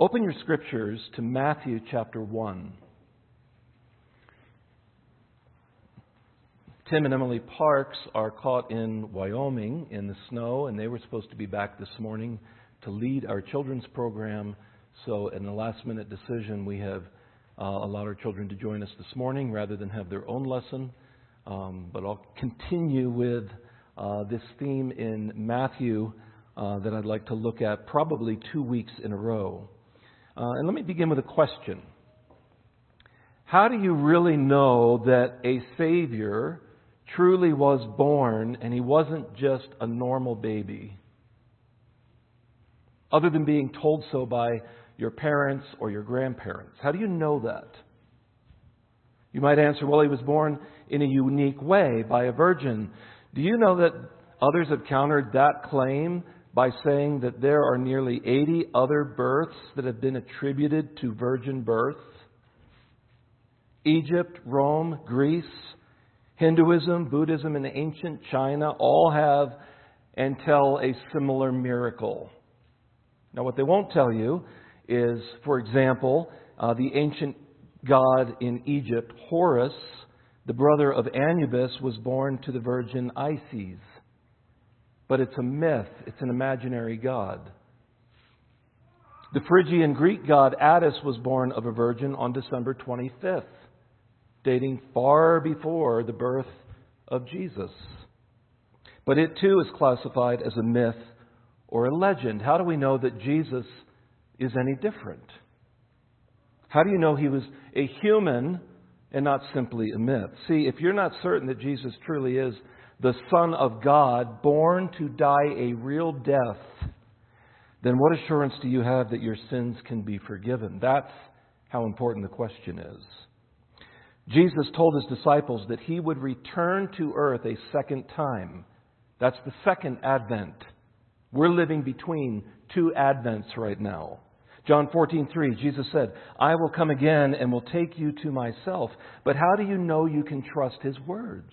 Open your scriptures to Matthew chapter 1. Tim and Emily Parks are caught in Wyoming in the snow, and they were supposed to be back this morning to lead our children's program. So, in a last minute decision, we have uh, allowed our children to join us this morning rather than have their own lesson. Um, but I'll continue with uh, this theme in Matthew uh, that I'd like to look at probably two weeks in a row. Uh, and let me begin with a question. How do you really know that a Savior truly was born and he wasn't just a normal baby. Other than being told so by your parents or your grandparents. How do you know that? You might answer, well, he was born in a unique way by a virgin. Do you know that others have countered that claim by saying that there are nearly 80 other births that have been attributed to virgin birth? Egypt, Rome, Greece, Hinduism, Buddhism, and ancient China all have and tell a similar miracle. Now, what they won't tell you is, for example, uh, the ancient god in Egypt, Horus, the brother of Anubis, was born to the virgin Isis. But it's a myth, it's an imaginary god. The Phrygian Greek god Attis was born of a virgin on December 25th dating far before the birth of Jesus. But it too is classified as a myth or a legend. How do we know that Jesus is any different? How do you know he was a human and not simply a myth? See, if you're not certain that Jesus truly is the Son of God, born to die a real death, then what assurance do you have that your sins can be forgiven? That's how important the question is. Jesus told his disciples that he would return to earth a second time. That's the second advent. We're living between two advents right now. John 14:3 Jesus said, "I will come again and will take you to myself." But how do you know you can trust his words?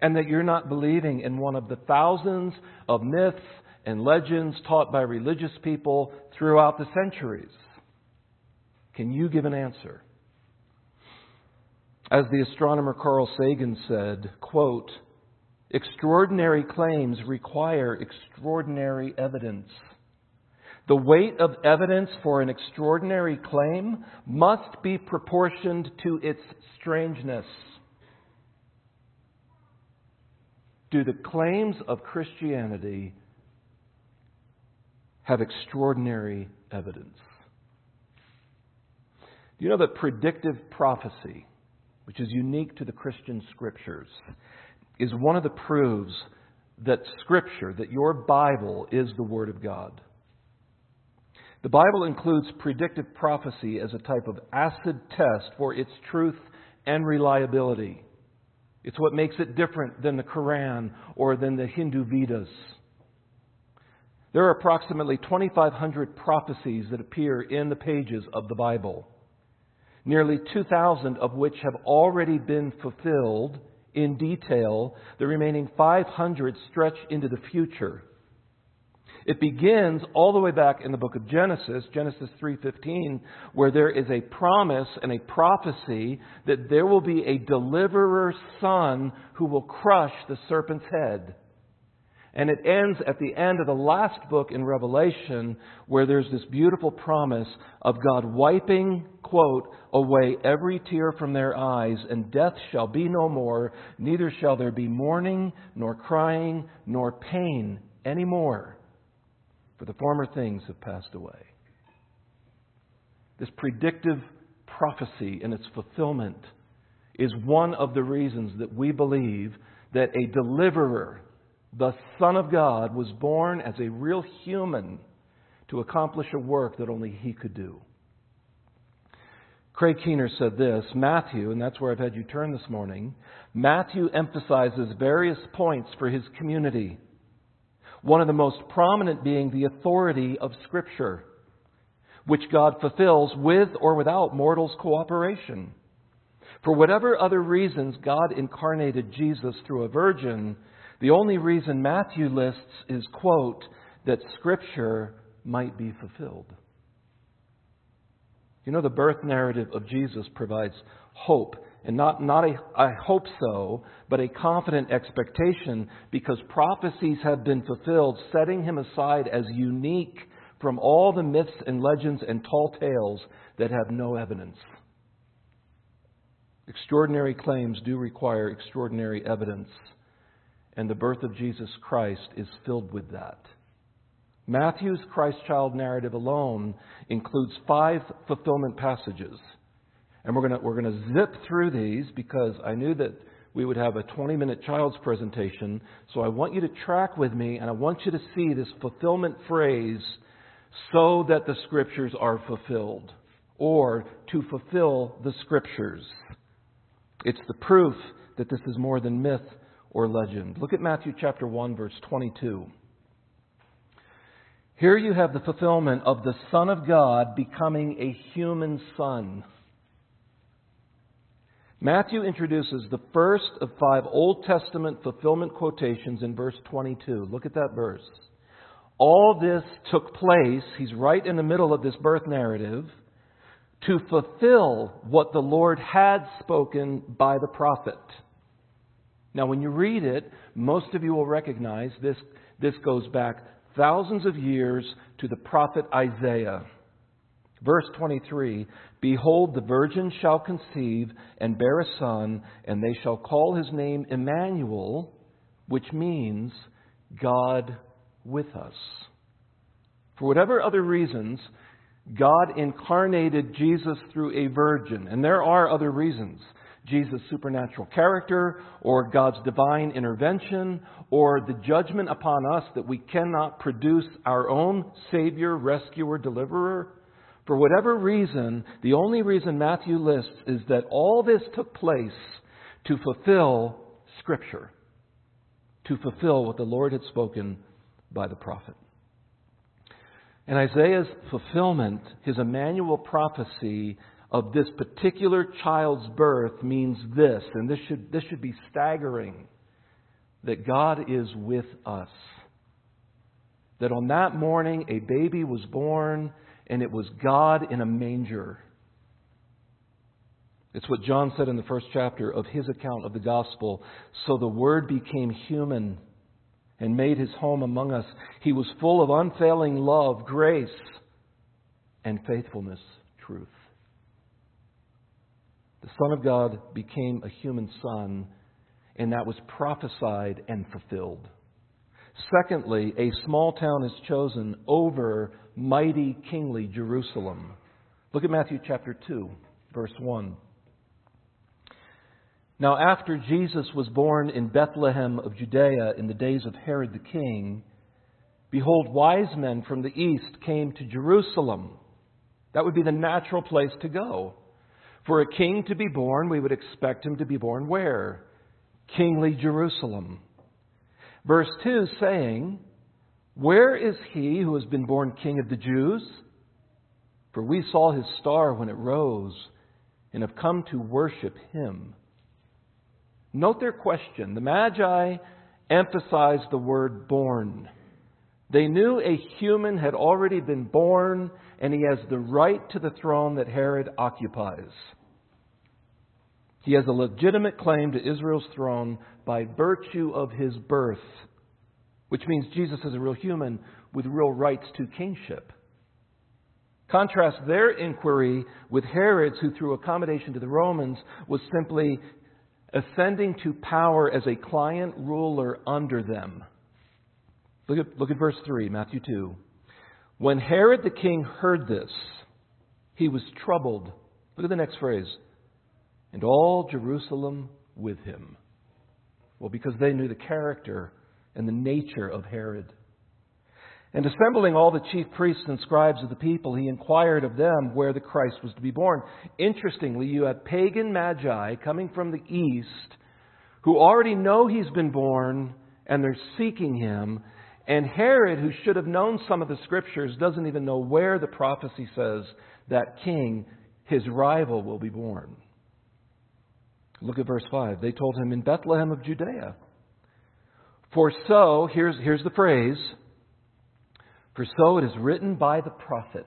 And that you're not believing in one of the thousands of myths and legends taught by religious people throughout the centuries? Can you give an answer? As the astronomer Carl Sagan said, quote, extraordinary claims require extraordinary evidence. The weight of evidence for an extraordinary claim must be proportioned to its strangeness. Do the claims of Christianity have extraordinary evidence? Do you know that predictive prophecy which is unique to the Christian scriptures, is one of the proofs that Scripture, that your Bible, is the Word of God. The Bible includes predictive prophecy as a type of acid test for its truth and reliability. It's what makes it different than the Quran or than the Hindu Vedas. There are approximately 2,500 prophecies that appear in the pages of the Bible nearly 2,000 of which have already been fulfilled in detail. The remaining 500 stretch into the future. It begins all the way back in the book of Genesis, Genesis 3:15, where there is a promise and a prophecy that there will be a deliverer son who will crush the serpent's head. And it ends at the end of the last book in Revelation where there's this beautiful promise of God wiping, quote, away every tear from their eyes, and death shall be no more, neither shall there be mourning, nor crying, nor pain any more, for the former things have passed away. This predictive prophecy and its fulfillment is one of the reasons that we believe that a deliverer the Son of God was born as a real human to accomplish a work that only he could do. Craig Keener said this Matthew, and that's where I've had you turn this morning, Matthew emphasizes various points for his community. One of the most prominent being the authority of Scripture, which God fulfills with or without mortals' cooperation. For whatever other reasons God incarnated Jesus through a virgin, the only reason Matthew lists is, quote, that Scripture might be fulfilled. You know, the birth narrative of Jesus provides hope, and not, not a I hope so, but a confident expectation because prophecies have been fulfilled, setting him aside as unique from all the myths and legends and tall tales that have no evidence. Extraordinary claims do require extraordinary evidence, and the birth of Jesus Christ is filled with that. Matthew's Christ child narrative alone includes five fulfillment passages. And we're going we're gonna zip through these because I knew that we would have a 20 minute child's presentation. So I want you to track with me and I want you to see this fulfillment phrase so that the scriptures are fulfilled or to fulfill the scriptures. It's the proof that this is more than myth or legend. Look at Matthew chapter 1 verse 22. Here you have the fulfillment of the Son of God becoming a human son. Matthew introduces the first of five Old Testament fulfillment quotations in verse 22. Look at that verse. All this took place, he's right in the middle of this birth narrative, to fulfill what the Lord had spoken by the prophet. Now, when you read it, most of you will recognize this, this goes back thousands of years to the prophet Isaiah. Verse 23 Behold, the virgin shall conceive and bear a son, and they shall call his name Emmanuel, which means God with us. For whatever other reasons, God incarnated Jesus through a virgin. And there are other reasons. Jesus' supernatural character, or God's divine intervention, or the judgment upon us that we cannot produce our own Savior, rescuer, deliverer. For whatever reason, the only reason Matthew lists is that all this took place to fulfill Scripture, to fulfill what the Lord had spoken by the prophet. And Isaiah's fulfillment, his Emmanuel prophecy of this particular child's birth means this, and this should, this should be staggering that God is with us. That on that morning a baby was born and it was God in a manger. It's what John said in the first chapter of his account of the gospel. So the Word became human and made his home among us. He was full of unfailing love, grace, and faithfulness, truth. The Son of God became a human son, and that was prophesied and fulfilled. Secondly, a small town is chosen over mighty kingly Jerusalem. Look at Matthew chapter 2, verse 1. Now, after Jesus was born in Bethlehem of Judea in the days of Herod the king, behold, wise men from the east came to Jerusalem. That would be the natural place to go. For a king to be born, we would expect him to be born where? Kingly Jerusalem. Verse 2 saying, Where is he who has been born king of the Jews? For we saw his star when it rose and have come to worship him. Note their question. The Magi emphasized the word born. They knew a human had already been born and he has the right to the throne that Herod occupies. He has a legitimate claim to Israel's throne by virtue of his birth, which means Jesus is a real human with real rights to kingship. Contrast their inquiry with Herod's, who, through accommodation to the Romans, was simply ascending to power as a client ruler under them. Look at, look at verse 3, Matthew 2. When Herod the king heard this, he was troubled. Look at the next phrase. And all Jerusalem with him. Well, because they knew the character and the nature of Herod. And assembling all the chief priests and scribes of the people, he inquired of them where the Christ was to be born. Interestingly, you have pagan magi coming from the east who already know he's been born and they're seeking him. And Herod, who should have known some of the scriptures, doesn't even know where the prophecy says that king, his rival, will be born. Look at verse 5. They told him in Bethlehem of Judea. For so, here's, here's the phrase For so it is written by the prophet.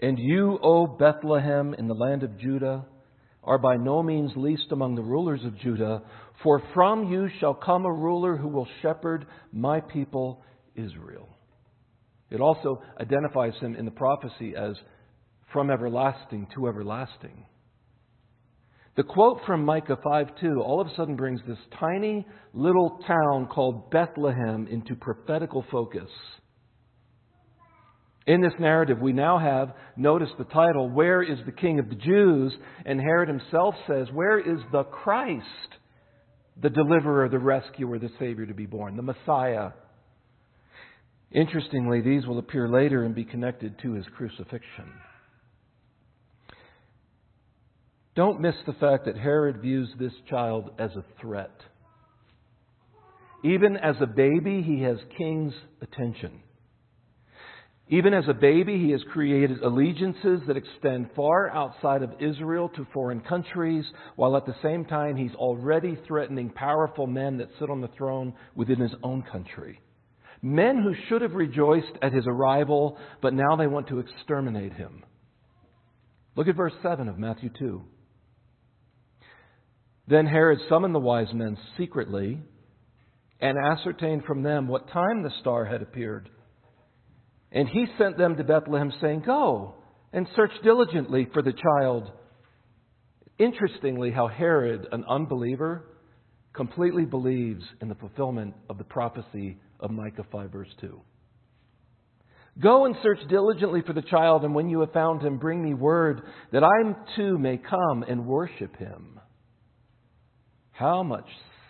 And you, O Bethlehem, in the land of Judah, are by no means least among the rulers of Judah, for from you shall come a ruler who will shepherd my people Israel. It also identifies him in the prophecy as from everlasting to everlasting. The quote from Micah 5:2 all of a sudden brings this tiny little town called Bethlehem into prophetical focus. In this narrative, we now have, notice the title, Where is the King of the Jews? And Herod himself says, Where is the Christ, the deliverer, the rescuer, the Savior to be born, the Messiah? Interestingly, these will appear later and be connected to his crucifixion. Don't miss the fact that Herod views this child as a threat. Even as a baby, he has king's attention. Even as a baby, he has created allegiances that extend far outside of Israel to foreign countries, while at the same time he's already threatening powerful men that sit on the throne within his own country. Men who should have rejoiced at his arrival, but now they want to exterminate him. Look at verse 7 of Matthew 2. Then Herod summoned the wise men secretly and ascertained from them what time the star had appeared. And he sent them to Bethlehem, saying, Go and search diligently for the child. Interestingly, how Herod, an unbeliever, completely believes in the fulfillment of the prophecy of Micah 5, verse 2. Go and search diligently for the child, and when you have found him, bring me word that I too may come and worship him. How much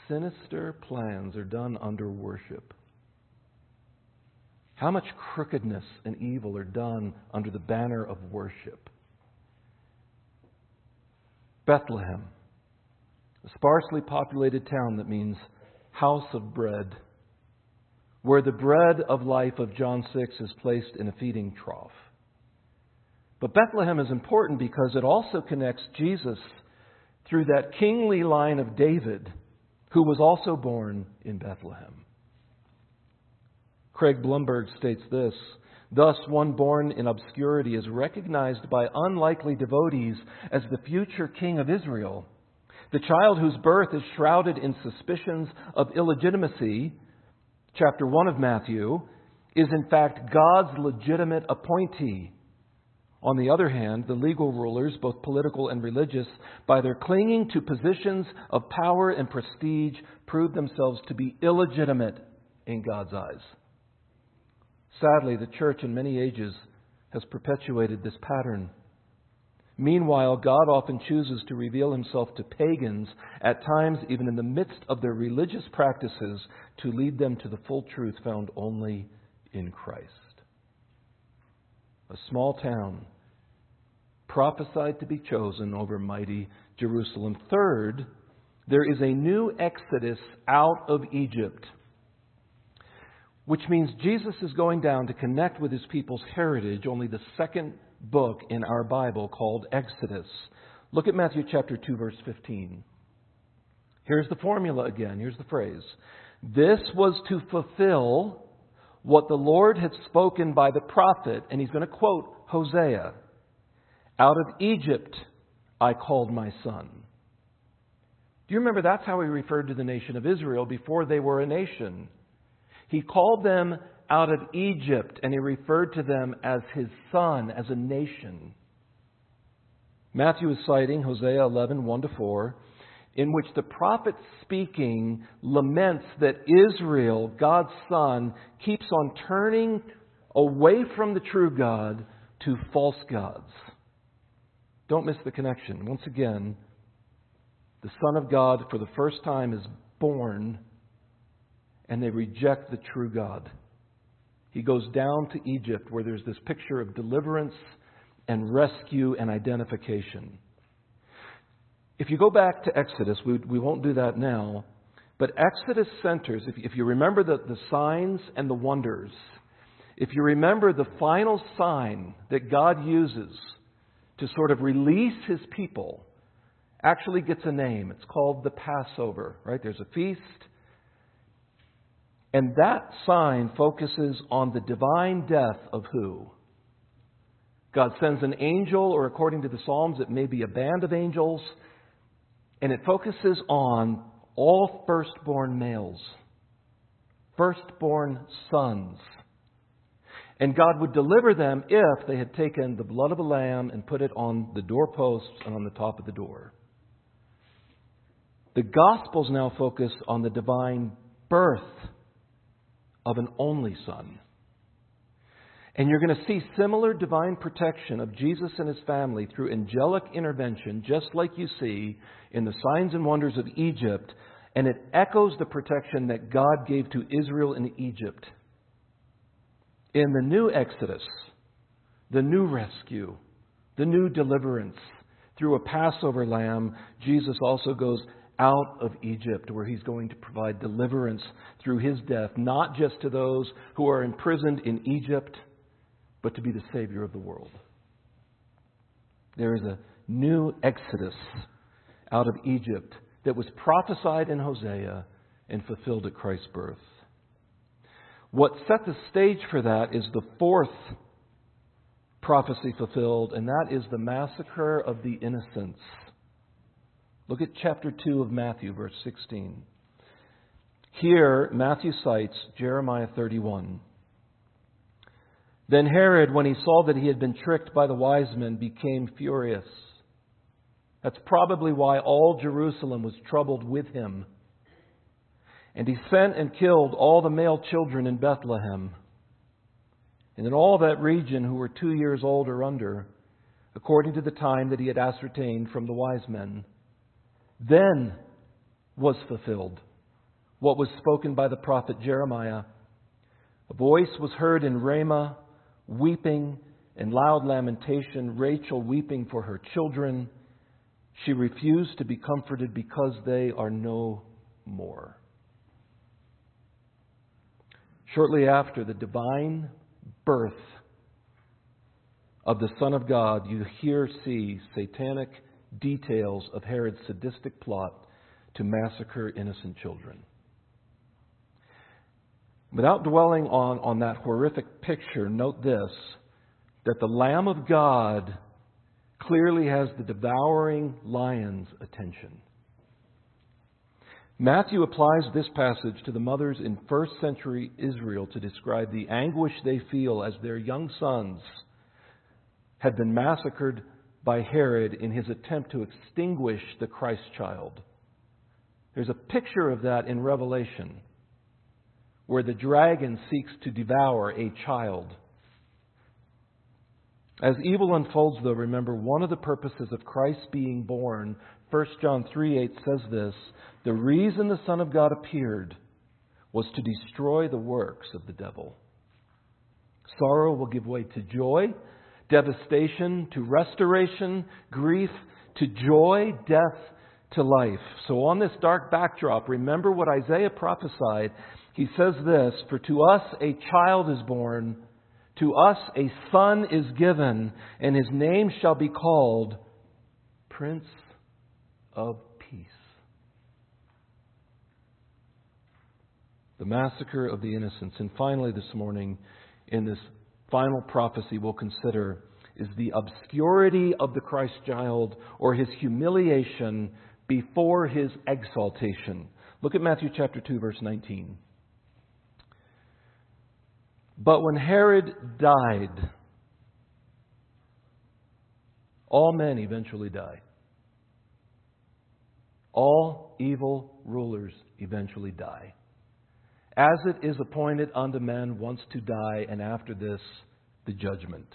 sinister plans are done under worship? How much crookedness and evil are done under the banner of worship? Bethlehem, a sparsely populated town that means house of bread, where the bread of life of John 6 is placed in a feeding trough. But Bethlehem is important because it also connects Jesus through that kingly line of David, who was also born in Bethlehem. Craig Blomberg states this Thus, one born in obscurity is recognized by unlikely devotees as the future king of Israel. The child whose birth is shrouded in suspicions of illegitimacy, chapter 1 of Matthew, is in fact God's legitimate appointee on the other hand, the legal rulers, both political and religious, by their clinging to positions of power and prestige, prove themselves to be illegitimate in God's eyes. Sadly, the church in many ages has perpetuated this pattern. Meanwhile, God often chooses to reveal himself to pagans, at times even in the midst of their religious practices, to lead them to the full truth found only in Christ. A small town prophesied to be chosen over mighty Jerusalem. Third, there is a new exodus out of Egypt, which means Jesus is going down to connect with his people's heritage, only the second book in our Bible called Exodus. Look at Matthew chapter 2 verse 15. Here's the formula again. Here's the phrase. This was to fulfill what the Lord had spoken by the prophet, and he's going to quote Hosea. Out of Egypt I called my son. Do you remember that's how he referred to the nation of Israel before they were a nation? He called them out of Egypt and he referred to them as his son, as a nation. Matthew is citing Hosea 11, 1 to 4, in which the prophet speaking laments that Israel, God's son, keeps on turning away from the true God to false gods. Don't miss the connection. Once again, the Son of God, for the first time, is born, and they reject the true God. He goes down to Egypt, where there's this picture of deliverance and rescue and identification. If you go back to Exodus, we, we won't do that now, but Exodus centers, if, if you remember the, the signs and the wonders, if you remember the final sign that God uses to sort of release his people actually gets a name. It's called the Passover, right? There's a feast. And that sign focuses on the divine death of who? God sends an angel, or according to the Psalms, it may be a band of angels, and it focuses on all firstborn males, firstborn sons. And God would deliver them if they had taken the blood of a lamb and put it on the doorposts and on the top of the door. The Gospels now focus on the divine birth of an only son. And you're going to see similar divine protection of Jesus and his family through angelic intervention, just like you see in the signs and wonders of Egypt. And it echoes the protection that God gave to Israel in Egypt. In the new Exodus, the new rescue, the new deliverance, through a Passover lamb, Jesus also goes out of Egypt, where he's going to provide deliverance through his death, not just to those who are imprisoned in Egypt, but to be the Savior of the world. There is a new exodus out of Egypt that was prophesied in Hosea and fulfilled at Christ's birth. What set the stage for that is the fourth prophecy fulfilled, and that is the massacre of the innocents. Look at chapter 2 of Matthew, verse 16. Here, Matthew cites Jeremiah 31. Then Herod, when he saw that he had been tricked by the wise men, became furious. That's probably why all Jerusalem was troubled with him. And he sent and killed all the male children in Bethlehem and in all that region who were two years old or under, according to the time that he had ascertained from the wise men. Then was fulfilled what was spoken by the prophet Jeremiah. A voice was heard in Ramah, weeping and loud lamentation, Rachel weeping for her children. She refused to be comforted because they are no more. Shortly after the divine birth of the Son of God, you here see satanic details of Herod's sadistic plot to massacre innocent children. Without dwelling on, on that horrific picture, note this that the Lamb of God clearly has the devouring lion's attention. Matthew applies this passage to the mothers in first century Israel to describe the anguish they feel as their young sons had been massacred by Herod in his attempt to extinguish the Christ child. There's a picture of that in Revelation where the dragon seeks to devour a child. As evil unfolds, though, remember one of the purposes of Christ being born, 1 John 3 8 says this the reason the Son of God appeared was to destroy the works of the devil. Sorrow will give way to joy devastation to restoration, grief to joy, death to life. So, on this dark backdrop, remember what Isaiah prophesied. He says this For to us a child is born, to us a son is given, and his name shall be called Prince of Peace. The massacre of the innocents. And finally, this morning, in this final prophecy we'll consider is the obscurity of the Christ child or his humiliation before his exaltation. Look at Matthew chapter 2 verse 19. But when Herod died, all men eventually die. All evil rulers eventually die as it is appointed unto men once to die, and after this, the judgment.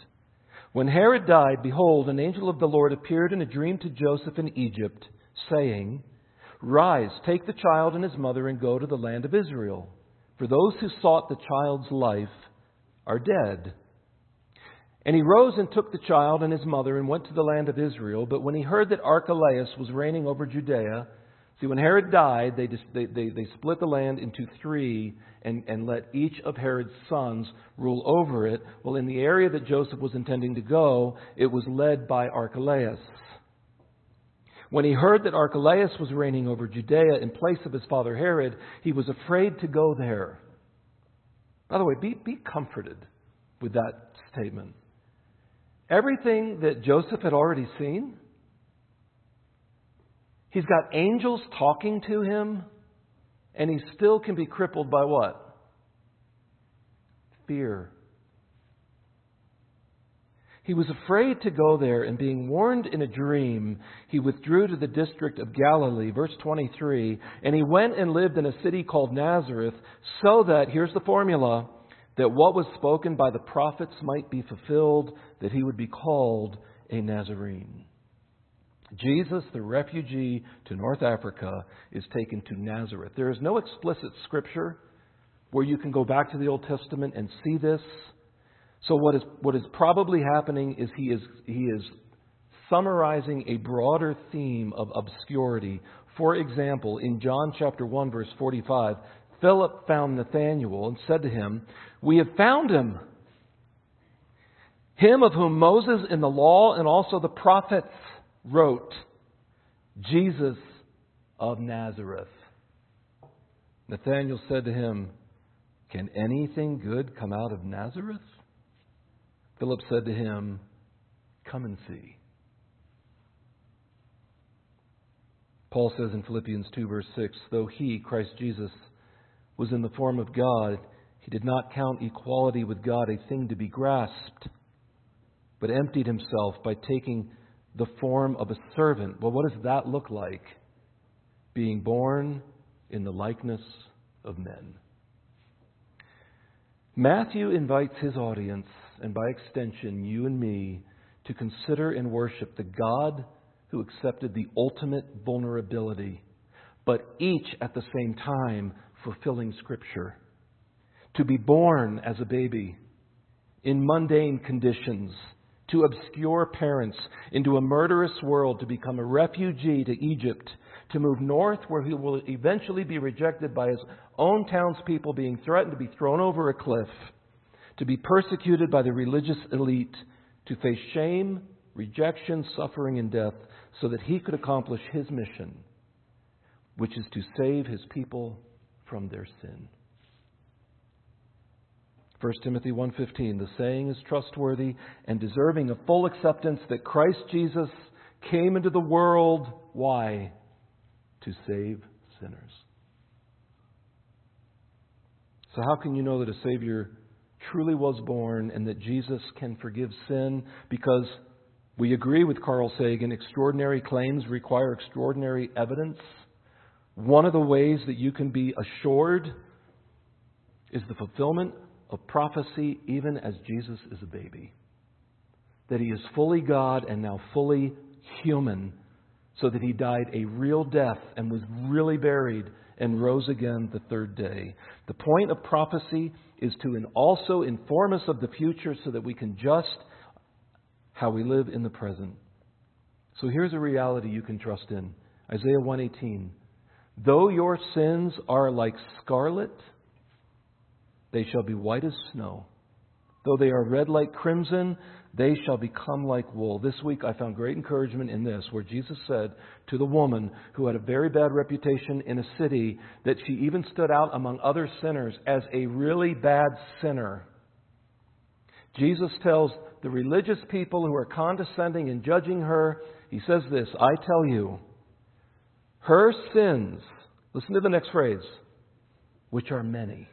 When Herod died, behold, an angel of the Lord appeared in a dream to Joseph in Egypt, saying, Rise, take the child and his mother, and go to the land of Israel. For those who sought the child's life are dead. And he rose and took the child and his mother and went to the land of Israel. But when he heard that Archelaus was reigning over Judea, See, when Herod died, they, they, they, they split the land into three and, and let each of Herod's sons rule over it. Well, in the area that Joseph was intending to go, it was led by Archelaus. When he heard that Archelaus was reigning over Judea in place of his father Herod, he was afraid to go there. By the way, be, be comforted with that statement. Everything that Joseph had already seen, he's got angels talking to him, and he still can be crippled by what? Fear. He was afraid to go there, and being warned in a dream, he withdrew to the district of Galilee, verse 23, and he went and lived in a city called Nazareth, so that, here's the formula, that what was spoken by the prophets might be fulfilled, that he would be called a Nazarene. Jesus, the refugee to North Africa, is taken to Nazareth. There is no explicit scripture where you can go back to the Old Testament and see this. So what is what is probably happening is he is he is summarizing a broader theme of obscurity. For example, in John chapter 1 verse 45, Philip found Nathanael and said to him, "We have found him, him of whom Moses in the law and also the prophets wrote, Jesus of Nazareth." Nathanael said to him, "Can anything good come out of Nazareth?" Philip said to him, Come and see. Paul says in Philippians 2, verse 6 Though he, Christ Jesus, was in the form of God, he did not count equality with God a thing to be grasped, but emptied himself by taking the form of a servant. Well, what does that look like? Being born in the likeness of men. Matthew invites his audience, and by extension, you and me, to consider and worship the God who accepted the ultimate vulnerability, but each at the same time fulfilling Scripture. To be born as a baby in mundane conditions, to obscure parents, into a murderous world, to become a refugee to Egypt, to move north where he will eventually be rejected by his own townspeople, being threatened to be thrown over a cliff, to be persecuted by the religious elite, to face shame, rejection, suffering, and death, so that he could accomplish his mission, which is to save his people from their sin. 1 Timothy 1:15 The saying is trustworthy and deserving of full acceptance that Christ Jesus came into the world why to save sinners. So how can you know that a savior truly was born and that Jesus can forgive sin because we agree with Carl Sagan extraordinary claims require extraordinary evidence. One of the ways that you can be assured is the fulfillment of prophecy even as Jesus is a baby. That he is fully God and now fully human, so that he died a real death and was really buried and rose again the third day. The point of prophecy is to also inform us of the future so that we can just how we live in the present. So here's a reality you can trust in. Isaiah 118. Though your sins are like scarlet, they shall be white as snow. Though they are red like crimson, they shall become like wool. This week I found great encouragement in this, where Jesus said to the woman who had a very bad reputation in a city that she even stood out among other sinners as a really bad sinner. Jesus tells the religious people who are condescending and judging her, he says this I tell you, her sins, listen to the next phrase, which are many.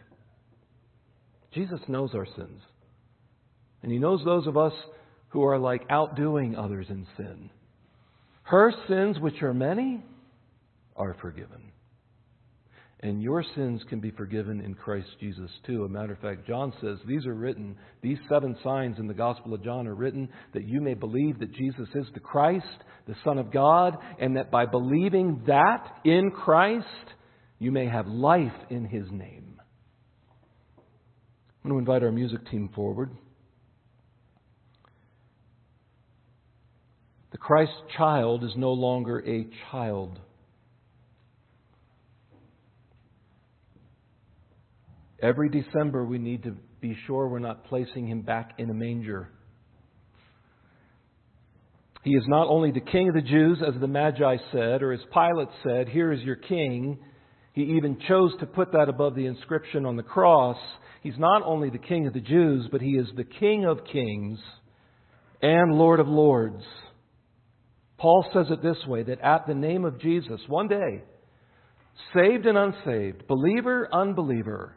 Jesus knows our sins. And He knows those of us who are like outdoing others in sin. Her sins, which are many, are forgiven. And your sins can be forgiven in Christ Jesus too. A matter of fact, John says these are written, these seven signs in the Gospel of John are written that you may believe that Jesus is the Christ, the Son of God, and that by believing that in Christ, you may have life in His name. I'm going to invite our music team forward. The Christ child is no longer a child. Every December, we need to be sure we're not placing him back in a manger. He is not only the king of the Jews, as the Magi said, or as Pilate said, Here is your king. He even chose to put that above the inscription on the cross. He's not only the King of the Jews, but He is the King of kings and Lord of lords. Paul says it this way that at the name of Jesus, one day, saved and unsaved, believer, unbeliever,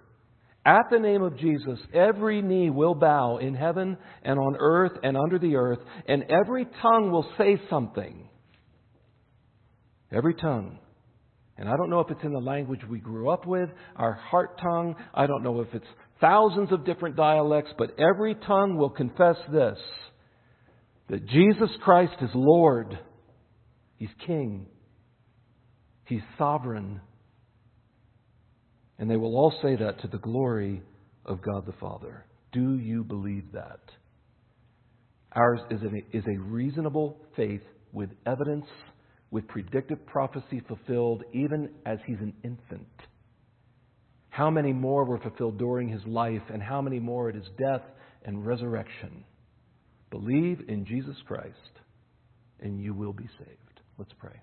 at the name of Jesus, every knee will bow in heaven and on earth and under the earth, and every tongue will say something. Every tongue. And I don't know if it's in the language we grew up with, our heart tongue. I don't know if it's thousands of different dialects, but every tongue will confess this that Jesus Christ is Lord. He's King. He's sovereign. And they will all say that to the glory of God the Father. Do you believe that? Ours is a, is a reasonable faith with evidence, with predictive prophecy fulfilled, even as he's an infant. How many more were fulfilled during his life, and how many more at his death and resurrection? Believe in Jesus Christ, and you will be saved. Let's pray.